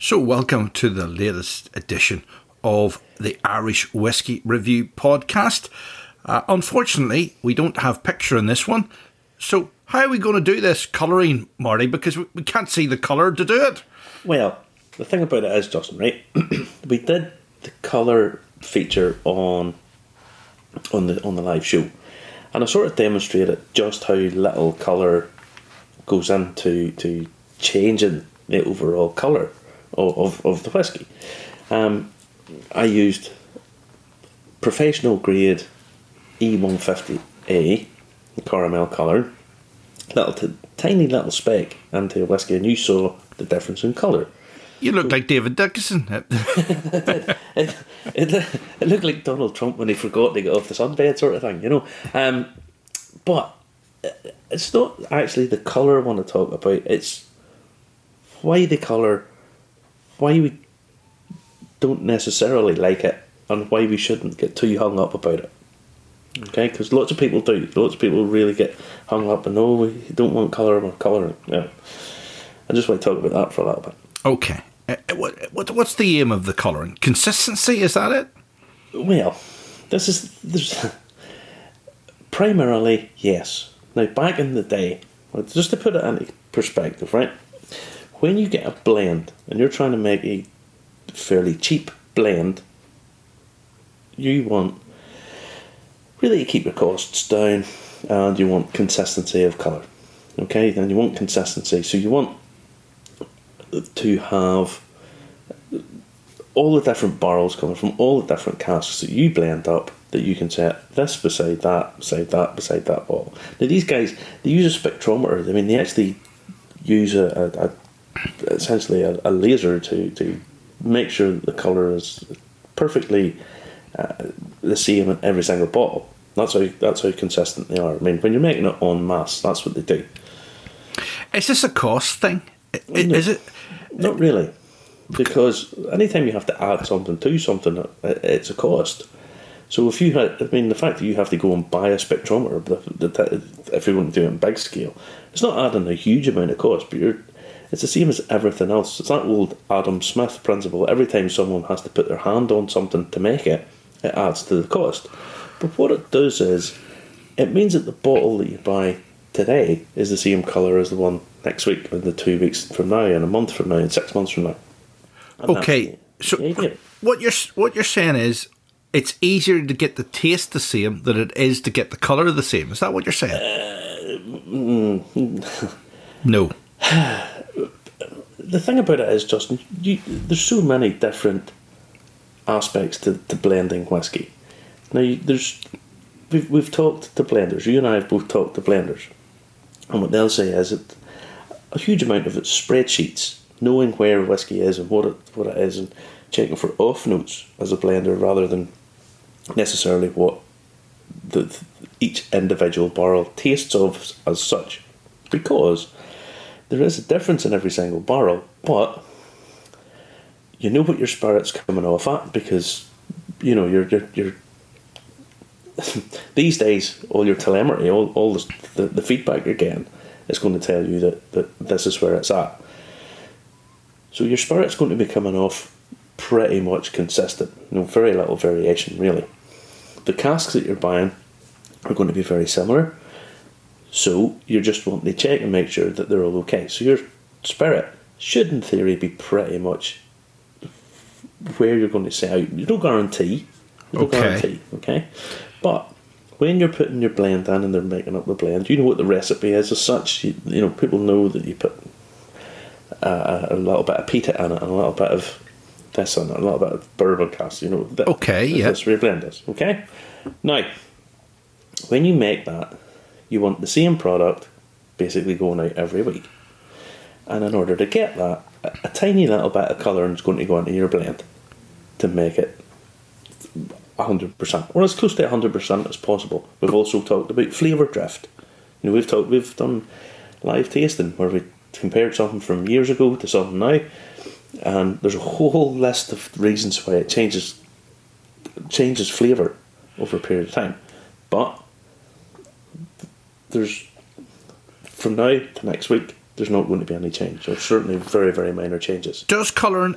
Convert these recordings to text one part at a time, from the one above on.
So, welcome to the latest edition of the Irish Whiskey Review podcast. Uh, unfortunately, we don't have picture in this one. So, how are we going to do this colouring, Marty? Because we, we can't see the colour to do it. Well, the thing about it is, Justin, right? we did the colour feature on on the on the live show, and I sort of demonstrated just how little colour goes into to changing the overall colour of, of, of the whiskey. Um, I used professional grade E150A caramel colour, little t- tiny little speck into a whiskey, and you saw the difference in colour. You look like David Dickinson. it, it, it, looked like Donald Trump when he forgot to get off the sunbed, sort of thing, you know. Um, but it's not actually the colour I want to talk about. It's why the colour, why we don't necessarily like it, and why we shouldn't get too hung up about it. Okay, because lots of people do. Lots of people really get hung up and oh, we don't want colour or colour. Yeah. I just want to talk about that for a little bit. Okay. Uh, what, what, what's the aim of the colouring? Consistency, is that it? Well, this is there's primarily yes. Now, back in the day, just to put it into perspective, right? When you get a blend and you're trying to make a fairly cheap blend, you want really to keep your costs down and you want consistency of colour. Okay, then you want consistency, so you want to have all the different barrels coming from all the different casks that you blend up that you can set this beside that, beside that, beside that bottle. Now these guys they use a spectrometer. I mean they actually use a, a, a essentially a, a, laser to, to make sure that the colour is perfectly uh, the same in every single bottle. That's how that's how consistent they are. I mean when you're making it on mass, that's what they do. Is this a cost thing? Is it? Not really, because anytime you have to add something to something, it's a cost. So if you had, I mean, the fact that you have to go and buy a spectrometer, if you're going to do it in big scale, it's not adding a huge amount of cost, but you're, it's the same as everything else. It's that old Adam Smith principle. Every time someone has to put their hand on something to make it, it adds to the cost. But what it does is, it means that the bottle that you buy today is the same colour as the one next week, and the two weeks from now, and a month from now, and six months from now. And okay, so what you're what you're saying is it's easier to get the taste the same than it is to get the colour the same. Is that what you're saying? Uh, mm, no. the thing about it is, Justin, you, there's so many different aspects to, to blending whiskey. Now, you, there's we've, we've talked to blenders. You and I have both talked to blenders. And what they'll say is that a huge amount of it's spreadsheets, knowing where whiskey is and what it what it is, and checking for off notes as a blender rather than necessarily what the, each individual barrel tastes of as such, because there is a difference in every single barrel, but you know what your spirit's coming off at because you know you're you're, you're these days all your telemetry, all all the, the, the feedback you're getting it's going to tell you that, that this is where it's at. So your spirit's going to be coming off pretty much consistent, no very little variation really. The casks that you're buying are going to be very similar, so you're just wanting to check and make sure that they're all okay. So your spirit should, in theory, be pretty much where you're going to say out. There's no guarantee. There's okay. guarantee, okay? But when you're putting your blend in and they're making up the blend, you know what the recipe is as such. You, you know, people know that you put uh, a little bit of peat in it and a little bit of this and a little bit of bourbon cask. You know, that, okay, yeah, that's where your blend is. Okay, now when you make that, you want the same product basically going out every week, and in order to get that, a, tiny little bit of colour is going to go into your blend to make it 100%, or as close to 100% as possible. We've also talked about flavour drift. You know, we've talked, we've done live tasting where we compared something from years ago to something now, and there's a whole list of reasons why it changes changes flavour over a period of time. But there's from now to next week, there's not going to be any change, or certainly very, very minor changes. Does colouring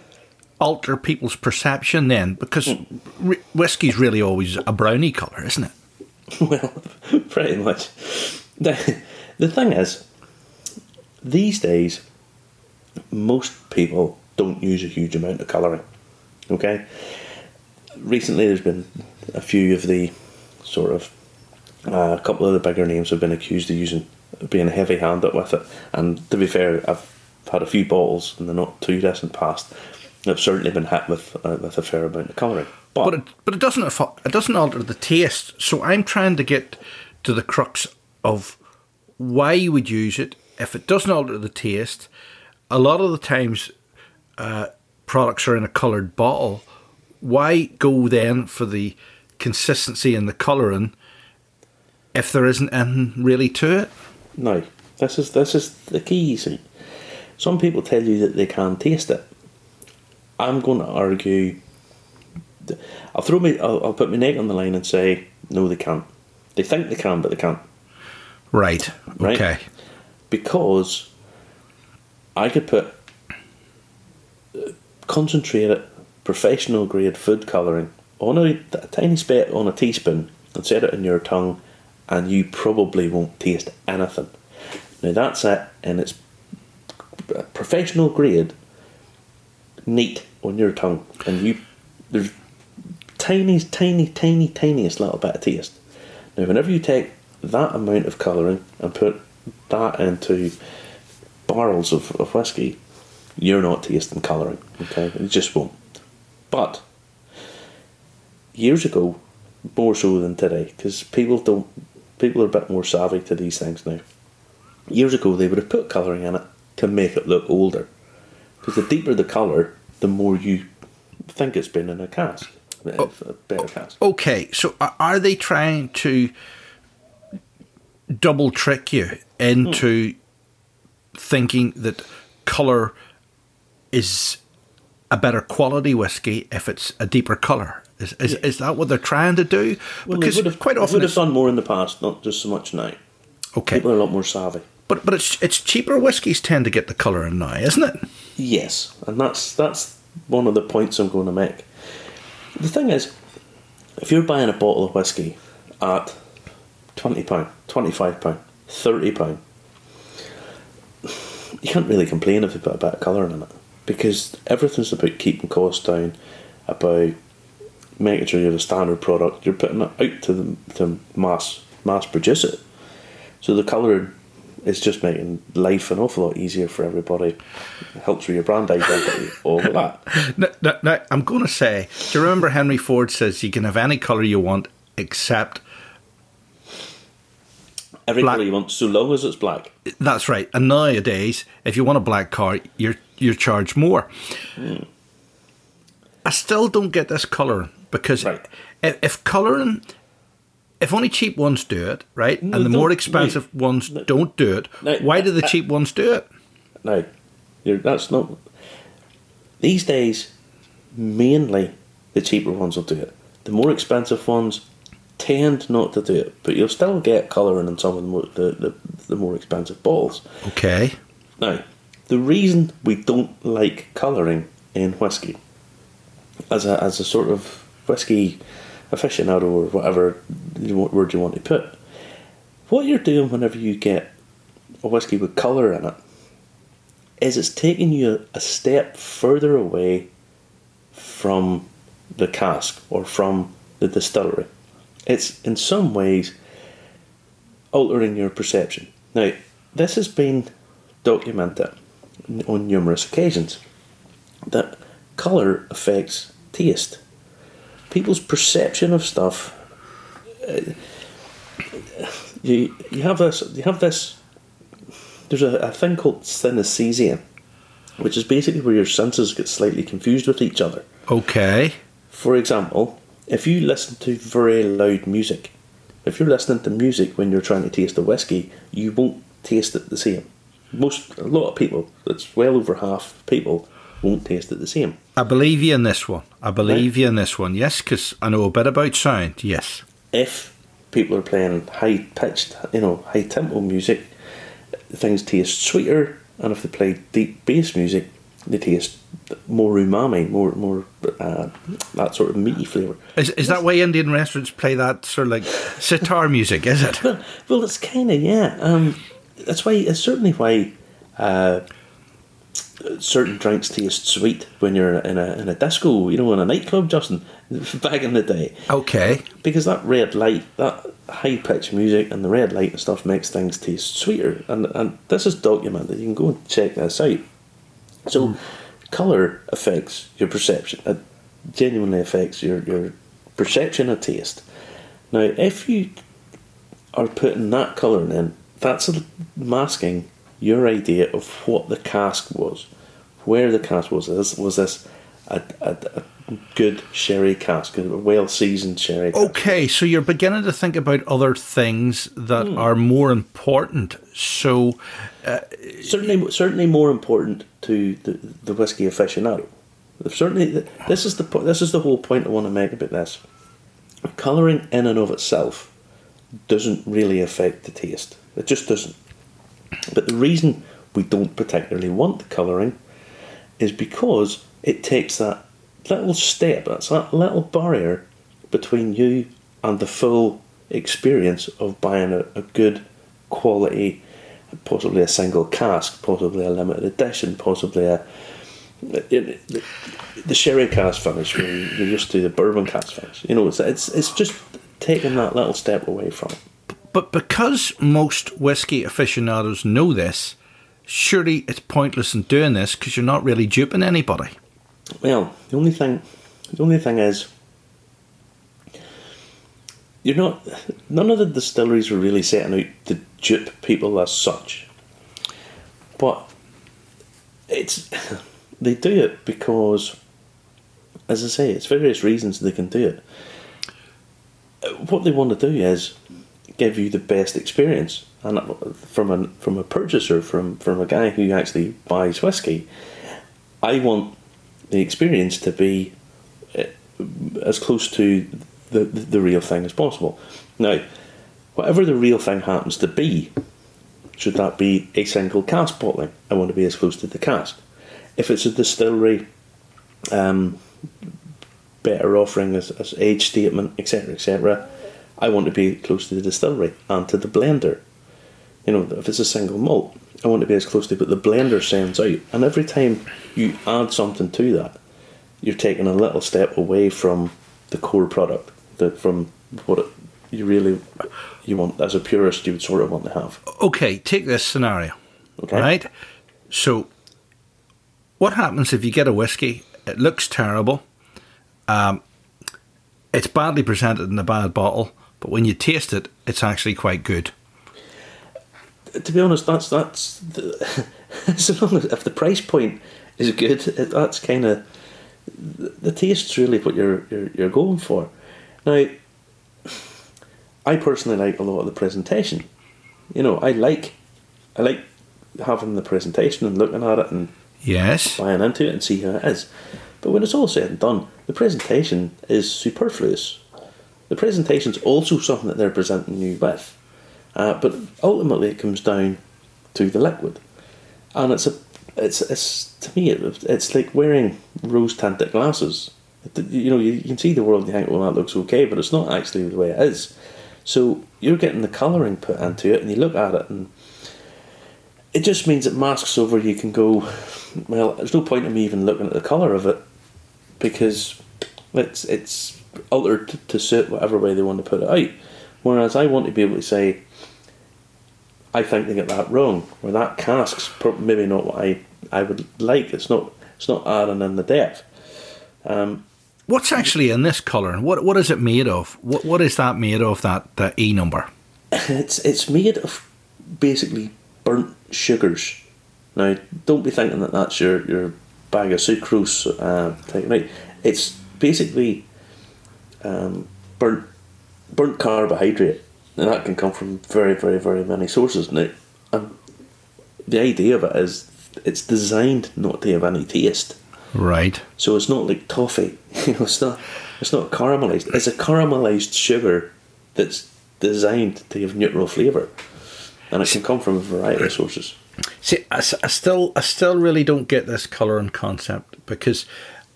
alter people's perception then? Because r- whiskey's really always a brownie colour, isn't it? well, pretty much. The, the thing is, these days, most people don't use a huge amount of colouring. Okay? Recently, there's been a few of the sort of a couple of the bigger names have been accused of using being heavy handed with it. And to be fair, I've had a few bottles in the not too distant past. I've certainly been hit with uh, with a fair amount of colouring. But, But it, but it doesn't affo- it doesn't alter the taste. So I'm trying to get to the crux of why you would use it if it doesn't alter the taste. A lot of the times, uh, products are in a coloured bottle. Why go then for the consistency and the colouring if there isn't anything really to it? no, this is this is the key. See, some people tell you that they can taste it. I'm going to argue. I'll throw me. I'll, I'll put my neck on the line and say no, they can't. They think they can, but they can't. Right. Right. Okay. because I could put uh, concentrated, professional grade food colouring on a, a tiny spit on a teaspoon and set it in your tongue, and you probably won't taste anything. Now that's it, and it's professional grade, neat on your tongue, and you there's tiny, tiny, tiny, tiniest little bit of taste. Now, whenever you take that amount of colouring and put that into barrels of, of whiskey, you're not tasting colouring. Okay, it just won't. But years ago, more so than today, because people don't, people are a bit more savvy to these things now. Years ago, they would have put colouring in it to make it look older, because the deeper the colour, the more you think it's been in a cask, oh, a better cask. Okay, so are they trying to double trick you into hmm. thinking that colour is a better quality whiskey if it's a deeper colour? Is, is, is that what they're trying to do? Well, because have, quite often would have done more in the past, not just so much now. okay, People are a lot more savvy. but but it's it's cheaper whiskies tend to get the colour in now, isn't it? Yes, and that's that's one of the points I'm going to make. The thing is, if you're buying a bottle of whiskey at twenty pound, twenty five pound, thirty pound, you can't really complain if you put a bit of colour in it because everything's about keeping costs down, about making sure you have a standard product. You're putting it out to the to mass mass produce it, so the colour is just making life an awful lot easier for everybody. It helps with your brand identity, all of that. Now, now, now, I'm going to say, do you remember Henry Ford says you can have any colour you want except Every Black. colour you want, so long as it's black. That's right. And nowadays, if you want a black car, you're you're charged more. Hmm. I still don't get this colouring because Right. if, if colouring, if only cheap ones do it, right, No, and the more expensive wait. ones No. don't do it, No, why do the I- cheap ones do it? No, you're, that's not. These days, mainly the cheaper ones will do it. The more expensive ones tend not to do it, but you'll still get colouring in some of the more, the, the, the more expensive bottles. Okay. Now, the reason we don't like colouring in whiskey, as a, as a sort of whiskey aficionado or whatever word you want to put, what you're doing whenever you get a whiskey with colour in it is it's taking you a step further away from the cask or from the distillery. It's in some ways altering your perception. Now, this has been documented on numerous occasions that colour affects taste. People's perception of stuff. uh, you you have this you have this. There's a, a thing called synesthesia, which is basically where your senses get slightly confused with each other. Okay. For example, if you listen to very loud music, if you're listening to music when you're trying to taste a whiskey, you won't taste it the same. Most, a lot of people, it's well over half people, won't taste it the same. I believe you in this one. I believe you in this one. Yes, because I know a bit about sound. Yes. If people are playing high pitched, you know, high tempo music, things taste sweeter and if they play deep bass music, they taste more umami, more more uh, that sort of meaty flavour. Is, is that why Indian restaurants play that sort of like sitar music? Is it? Well, well, it's kind of yeah. Um, that's why it's certainly why uh, certain drinks taste sweet when you're in a in a disco, you know, in a nightclub, Justin, back in the day. Okay. Because that red light, that high pitched music, and the red light and stuff makes things taste sweeter. And and this is documented. You can go and check this out. So, hmm. color affects your perception. It genuinely affects your your perception of taste. Now, if you are putting that colouring in, that's masking your idea of what the cask was, where the cask was. This was this a, a, a good sherry cask, a well seasoned sherry. Cask. Okay, so you're beginning to think about other things that hmm. are more important. So, uh, certainly, certainly more important to the the whiskey aficionado. Certainly, this is the this is the whole point I want to make about this. Colouring in and of itself doesn't really affect the taste. It just doesn't. But the reason we don't particularly want the colouring is because it takes that little step, that's that little barrier between you and the full experience of buying a, a good quality, possibly a single cask, possibly a limited edition, possibly a the, sherry cask finish when you're used to the bourbon cask finish. You know, it's it's, it's just taking that little step away from it. But because most whiskey aficionados know this, surely it's pointless in doing this because you're not really duping anybody. Well, the only thing, the only thing is, you're not. None of the distilleries were really setting out to dupe people as such. But it's they do it because, as I say, it's various reasons they can do it. What they want to do is give you the best experience, and from a from a purchaser, from from a guy who actually buys whiskey, I want the experience to be uh, as close to the, the, the real thing as possible. Now, whatever the real thing happens to be, should that be a single cask bottling, I want to be as close to the cask. If it's a distillery, um, better offering as, as age statement, etc., etc., I want to be close to the distillery and to the blender. You know, if it's a single malt, I want to be as close to what the blender sends out. And every time you add something to that, you're taking a little step away from the core product, the, from what it, you really you want as a purist you would sort of want to have. Okay, take this scenario. Okay. Right? So, what happens if you get a whiskey? It looks terrible. Um, it's badly presented in a bad bottle, but when you taste it, it's actually quite good. To be honest, that's that's the, so long as if the price point is good, that's kind of the, the taste's really what you're, you're you're going for. Now, I personally like a lot of the presentation. You know, I like I like having the presentation and looking at it and Yes. buying into it and see how it is. But when it's all said and done, the presentation is superfluous. The presentation's also something that they're presenting you with. Uh, but ultimately, it comes down to the liquid, and it's a, it's, it's to me, it, it's like wearing rose tinted glasses. You know, you, can see the world you think, well, that looks okay, but it's not actually the way it is. So you're getting the colouring put into it, and you look at it, and it just means it masks over. You can go, well, there's no point in me even looking at the colour of it because it's it's altered to, suit whatever way they want to put it out. Whereas I want to be able to say, I think they get that wrong, or that cask's maybe not what I, I would like. It's not it's not adding in the depth. Um, What's actually in this colour? What what is it made of? What what is that made of? That that E number. it's it's made of basically burnt sugars. Now, don't be thinking that that's your, your bag of sucrose. Uh, thing, right? It's basically um, burnt burnt carbohydrate, and that can come from very, very, very many sources. Now, um, the idea of it is it's designed not to have any taste. Right. So it's not like toffee. You know, it's not. It's not caramelized. It's a caramelized sugar that's designed to have neutral flavour, and it can come from a variety of sources. See, I, I still, I still really don't get this colour and concept because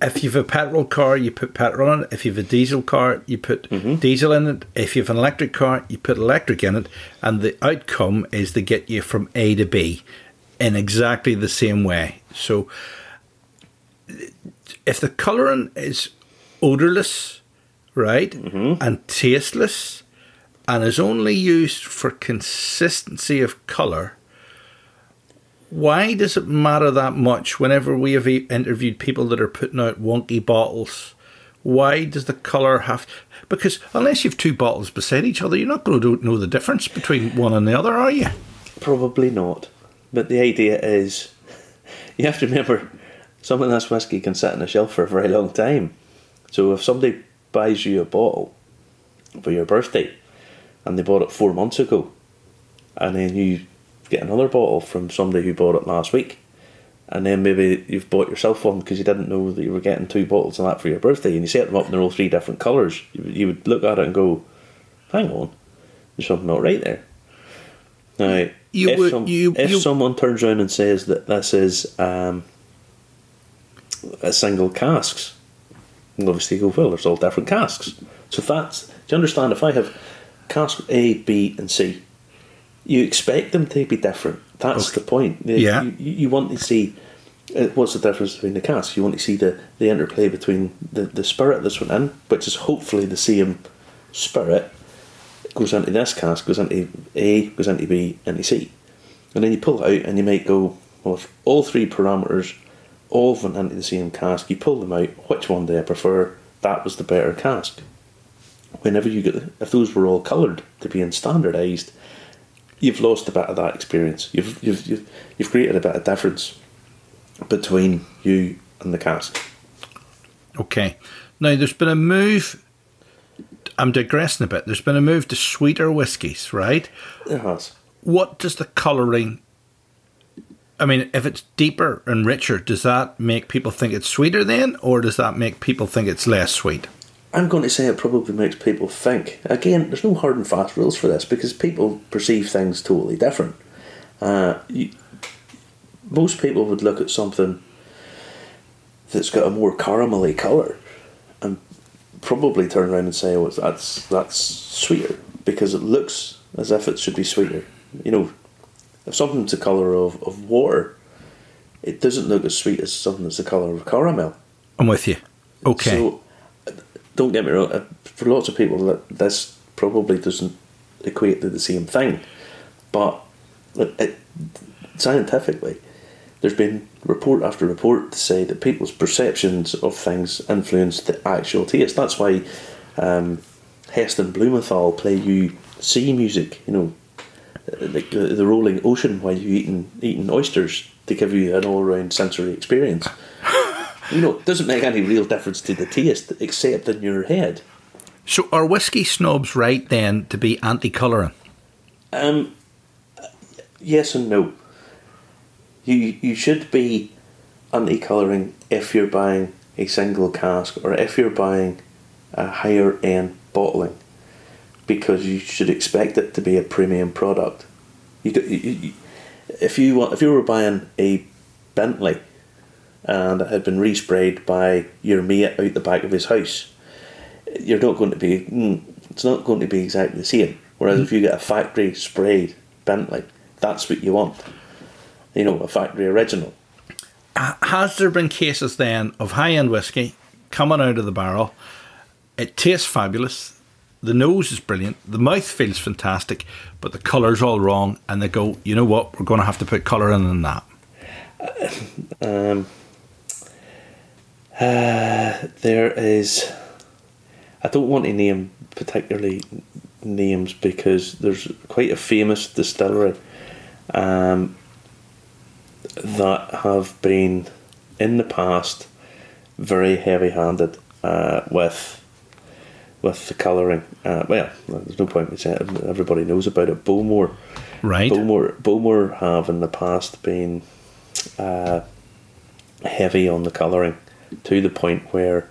if you've a petrol car, you put petrol in it. If you've a diesel car, you put mm-hmm. diesel in it. If you've an electric car, you put electric in it, and the outcome is to get you from A to B in exactly the same way. So, if the colouring is odorless, right, mm-hmm. and tasteless, and is only used for consistency of colour, why does it matter that much whenever we have interviewed people that are putting out wonky bottles? Why does the colour have. Because unless you have two bottles beside each other, you're not going to know the difference between one and the other, are you? Probably not. But the idea is you have to remember some of this whiskey can sit on a shelf for a very long time. So if somebody buys you a bottle for your birthday and they bought it four months ago, and then you get another bottle from somebody who bought it last week, and then maybe you've bought yourself one because you didn't know that you were getting two bottles of that for your birthday, and you set them up and they're all three different colours, you, would- you would look at it and go, hang on, there's something not right there. Now, You if, would- some- you- if you- someone turns around and says that this is um, a single casks, and obviously you go, well, there's all different casks. So that's, do you understand? If I have cask A, B, and C, you expect them to be different. That's the point. You- Yeah. You, you want to see uh, what's the difference between the casks. You want to see the, the interplay between the, the spirit that's went in, which is hopefully the same spirit, goes into this cast, goes into A, goes into B, into C. And then you pull it out and you might go, well, if all three parameters all went into the same cask, you pull them out, which one do I prefer? That was the better cask. Whenever you get, if those were all coloured to being standardised, you've lost a bit of that experience. You've, you've, you've, you've created a bit of difference between you and the cask. Okay. Now, there's been a move. I'm digressing a bit. There's been a move to sweeter whiskies, right? It has. What does the colouring. I mean, if it's deeper and richer, does that make people think it's sweeter then, or does that make people think it's less sweet? I'm going to say it probably makes people think. Again, there's no hard and fast rules for this because people perceive things totally different. Uh, you, most people would look at something that's got a more caramelly colour and probably turn around and say, "Oh, that's that's sweeter," because it looks as if it should be sweeter. You know, if something's the colour of, of water, it doesn't look as sweet as something that's the colour of caramel. I'm with you. Okay. So, don't get me wrong. uh, For lots of people, that this probably doesn't equate to the same thing, but it, it, scientifically, there's been report after report to say that people's perceptions of things influence the actual taste. That's why um, Heston Blumenthal play you sea music. You know, uh, like the, the rolling ocean while you eating eating oysters to give you an all round sensory experience. You know, it doesn't make any real difference to the taste except in your head. so, are whiskey snobs right then to be anti colouring? Um, yes and no. You you should be anti-colouring if you're buying a single cask or if you're buying a higher end bottling, because you should expect it to be a premium product. You, do- you, you if you want if you were buying a Bentley and it had been resprayed by your mate out the back of his house, you're not going to be. Mm, it's not going to be exactly the same. Whereas if you get a factory sprayed Bentley, that's what you want. You know, a factory original. Has there been cases then of high end whiskey coming out of the barrel? It tastes fabulous. The nose is brilliant. The mouth feels fantastic, but the colour's all wrong. And they go, you know what? We're going to have to put colour in than that. Um, uh, there is. I don't want to name particularly names because there's quite a famous distillery um, that have been in the past very heavy-handed uh, with with the colouring. Uh, well, there's no point in saying it. everybody knows about it. Bowmore, Right? Bowmore, Bowmore have in the past been uh, heavy on the colouring to the point where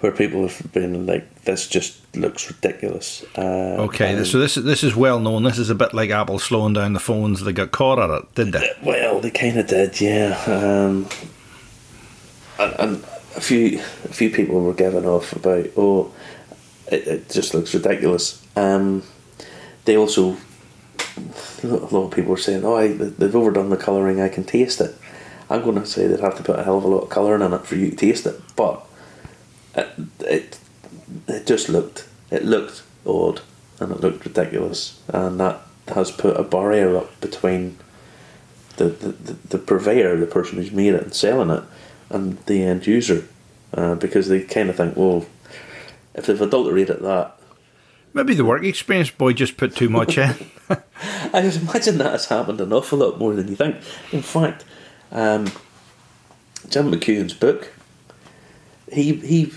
where people have been like, "This just looks ridiculous." Uh, Okay, so this is this is well known. This is a bit like Apple slowing down the phones. They got caught at it, did they? Well, they kind of did, yeah. Um, and, and a few a few people were giving off about, oh, it, it just looks ridiculous. Um, they also, a lot of people were saying, oh, I, they've overdone the colouring. I can taste it. I'm going to say they'd have to put a hell of a lot of colouring in it for you to taste it, but it it, it just looked it looked odd and it looked ridiculous, and that has put a barrier up between the, the, the, the purveyor, the person who's made it and selling it, and the end user, uh, because they kind of think, well, if they've adulterated that, Maybe the work experience boy just put too much in. I just imagine that has happened an awful lot more than you think. In fact, um, Jim McEwan's book, he he,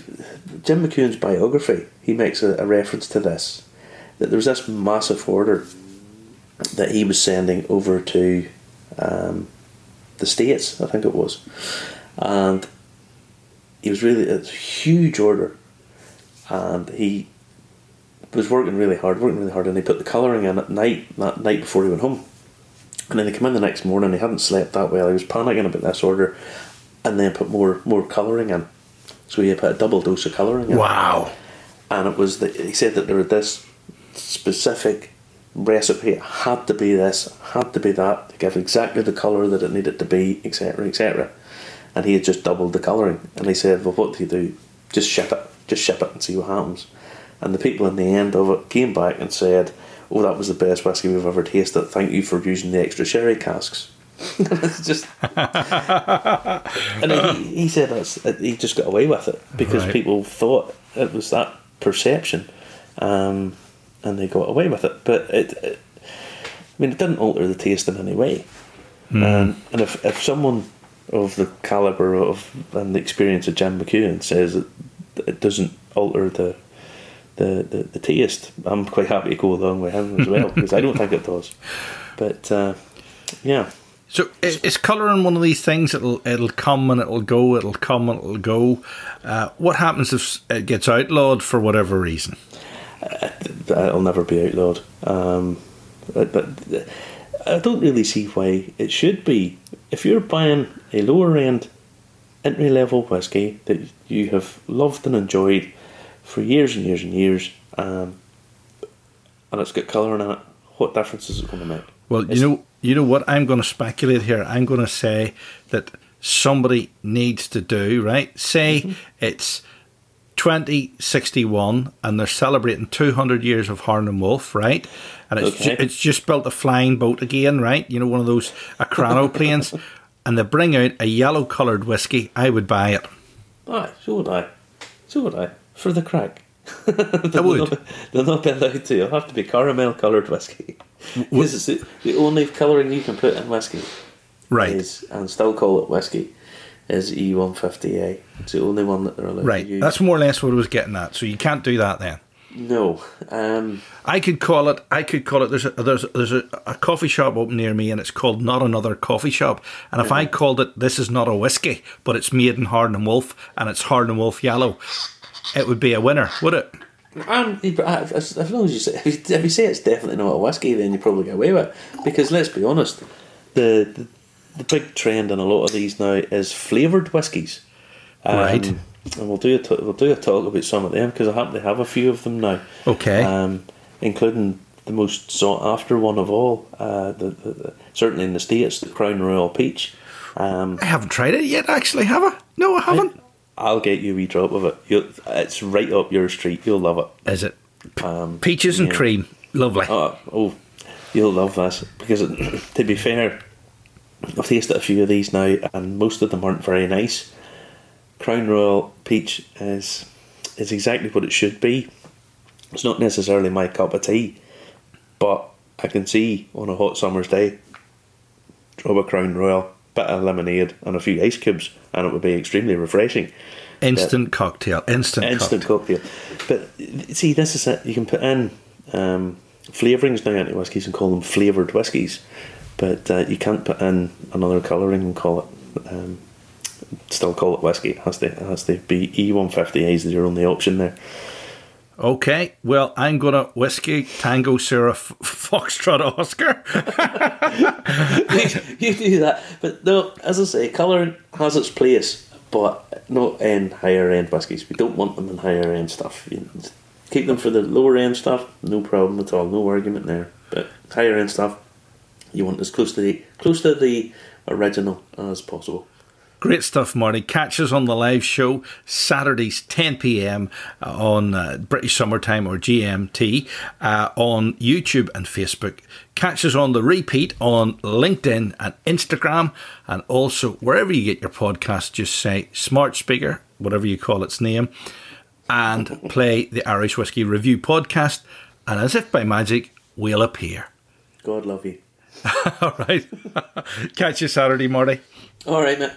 Jim McEwan's biography, he makes a, a reference to this that there was this massive order that he was sending over to um, the states, I think it was, and he was really a huge order, and he was working really hard, working really hard, and he put the colouring in at night that night before he went home. And then they come in the next morning. He hadn't slept that well. He was panicking about this order, and then put more more colouring in. So he put a double dose of colouring in. wow. And it was the, he said that there was this specific recipe. It had to be this, had to be that to give exactly the colour that it needed to be, etc., etc. And he had just doubled the colouring. And he said, "Well, what do you do? Just ship it. Just ship it and see what happens." And the people in the end of it came back and said, "Oh, that was the best whiskey we've ever tasted. Thank you for using the extra sherry casks." it's just, and he, he said that's he just got away with it because Right. people thought it was that perception, um, and they got away with it. But it, it I mean, it didn't alter the taste in any way. Um, and if if someone of the caliber of and the experience of Jim McEwan says it, it doesn't alter the the, the, the taste, I'm quite happy to go along with him as well because I don't think it does. But uh, yeah, So i- is colouring one of these things? It'll it'll come and it'll go. It'll come and it'll go. Uh, what happens if it gets outlawed for whatever reason? it'll never be outlawed. Um, but, but I don't really see why it should be. If you're buying a lower end entry level whiskey that you have loved and enjoyed for years and years and years, um, and it's got colouring in it, what difference is it going to make? Well, you know, you know what? I'm going to speculate here. I'm going to say that somebody needs to do right. Say it's 2061, and they're celebrating 200 years of Harland and Wolff, right? And it's ju- it's just built a flying boat again, right? You know, one of those Acrano planes, and they bring out a yellow coloured whiskey. I would buy it. Aye, so would I. So would I. For the crack. I would. They'll not be allowed to. It'll have to be caramel coloured whiskey. This is the, the only colouring you can put in whiskey. Right. Is, and still call it whiskey. Is E150A. It's the only one that they're allowed Right. to use. That's more or less what I was getting at. So you can't do that then. no. Um, I could call it. I could call it. There's a, there's there's a, a coffee shop open near me, and it's called Not Another Coffee Shop. And if I called it, this is not a whiskey, but it's made in Harland and Wolff, and it's Harland and Wolff Yellow, it would be a winner, would it? um, as, as long as you say, if you, if you say it's definitely not a whiskey, then you probably get away with it. Because let's be honest, the, the the big trend in a lot of these now is flavoured whiskies. Um, Right. And we'll do a t- we'll do a talk about some of them because I happen to have a few of them now. Okay. Um, including the most sought after one of all, uh, the, the, the certainly in the states, the Crown Royal Peach. Um, I haven't tried it yet. Actually, have I? No, I haven't. I'll get you a wee drop of it. You'll, it's right up your street. You'll love it. Is it Um, peaches and yeah. cream? Lovely. Oh, oh, you'll love this because, it, to be fair, I've tasted a few of these now, and most of them aren't very nice. Crown Royal Peach is is exactly what it should be. It's not necessarily my cup of tea, but I can see on a hot summer's day, drop a Crown Royal, bit of lemonade, and a few ice cubes, and it would be extremely refreshing. Instant cocktail. Instant. Instant cocktail. cocktail. But see, this is it. You can put in um, flavourings now into whiskies and call them flavoured whiskies, but uh, you can't put in another colouring and call it um, still call it whiskey. It has to, it has to be E150 is your only option there. Okay, well, I'm going to whiskey Tango Sierra F- Foxtrot Oscar. you, do that, but no, as I say, colour has its place, but not in higher end whiskies. We don't want them in higher end stuff. Keep them for the lower end stuff, no problem at all, no argument there. But higher end stuff, you want as close to the close to the original as possible. Great stuff, Marty. Catch us on the live show Saturdays 10 p.m. on uh, British Summertime or GMT uh, on YouTube and Facebook. Catch us on the repeat on LinkedIn and Instagram, and also wherever you get your podcast. Just say Smart Speaker, whatever you call its name, and play the Irish Whiskey Review podcast. And as if by magic, we'll appear. God love you. All right. Catch you Saturday, Marty. All right, mate.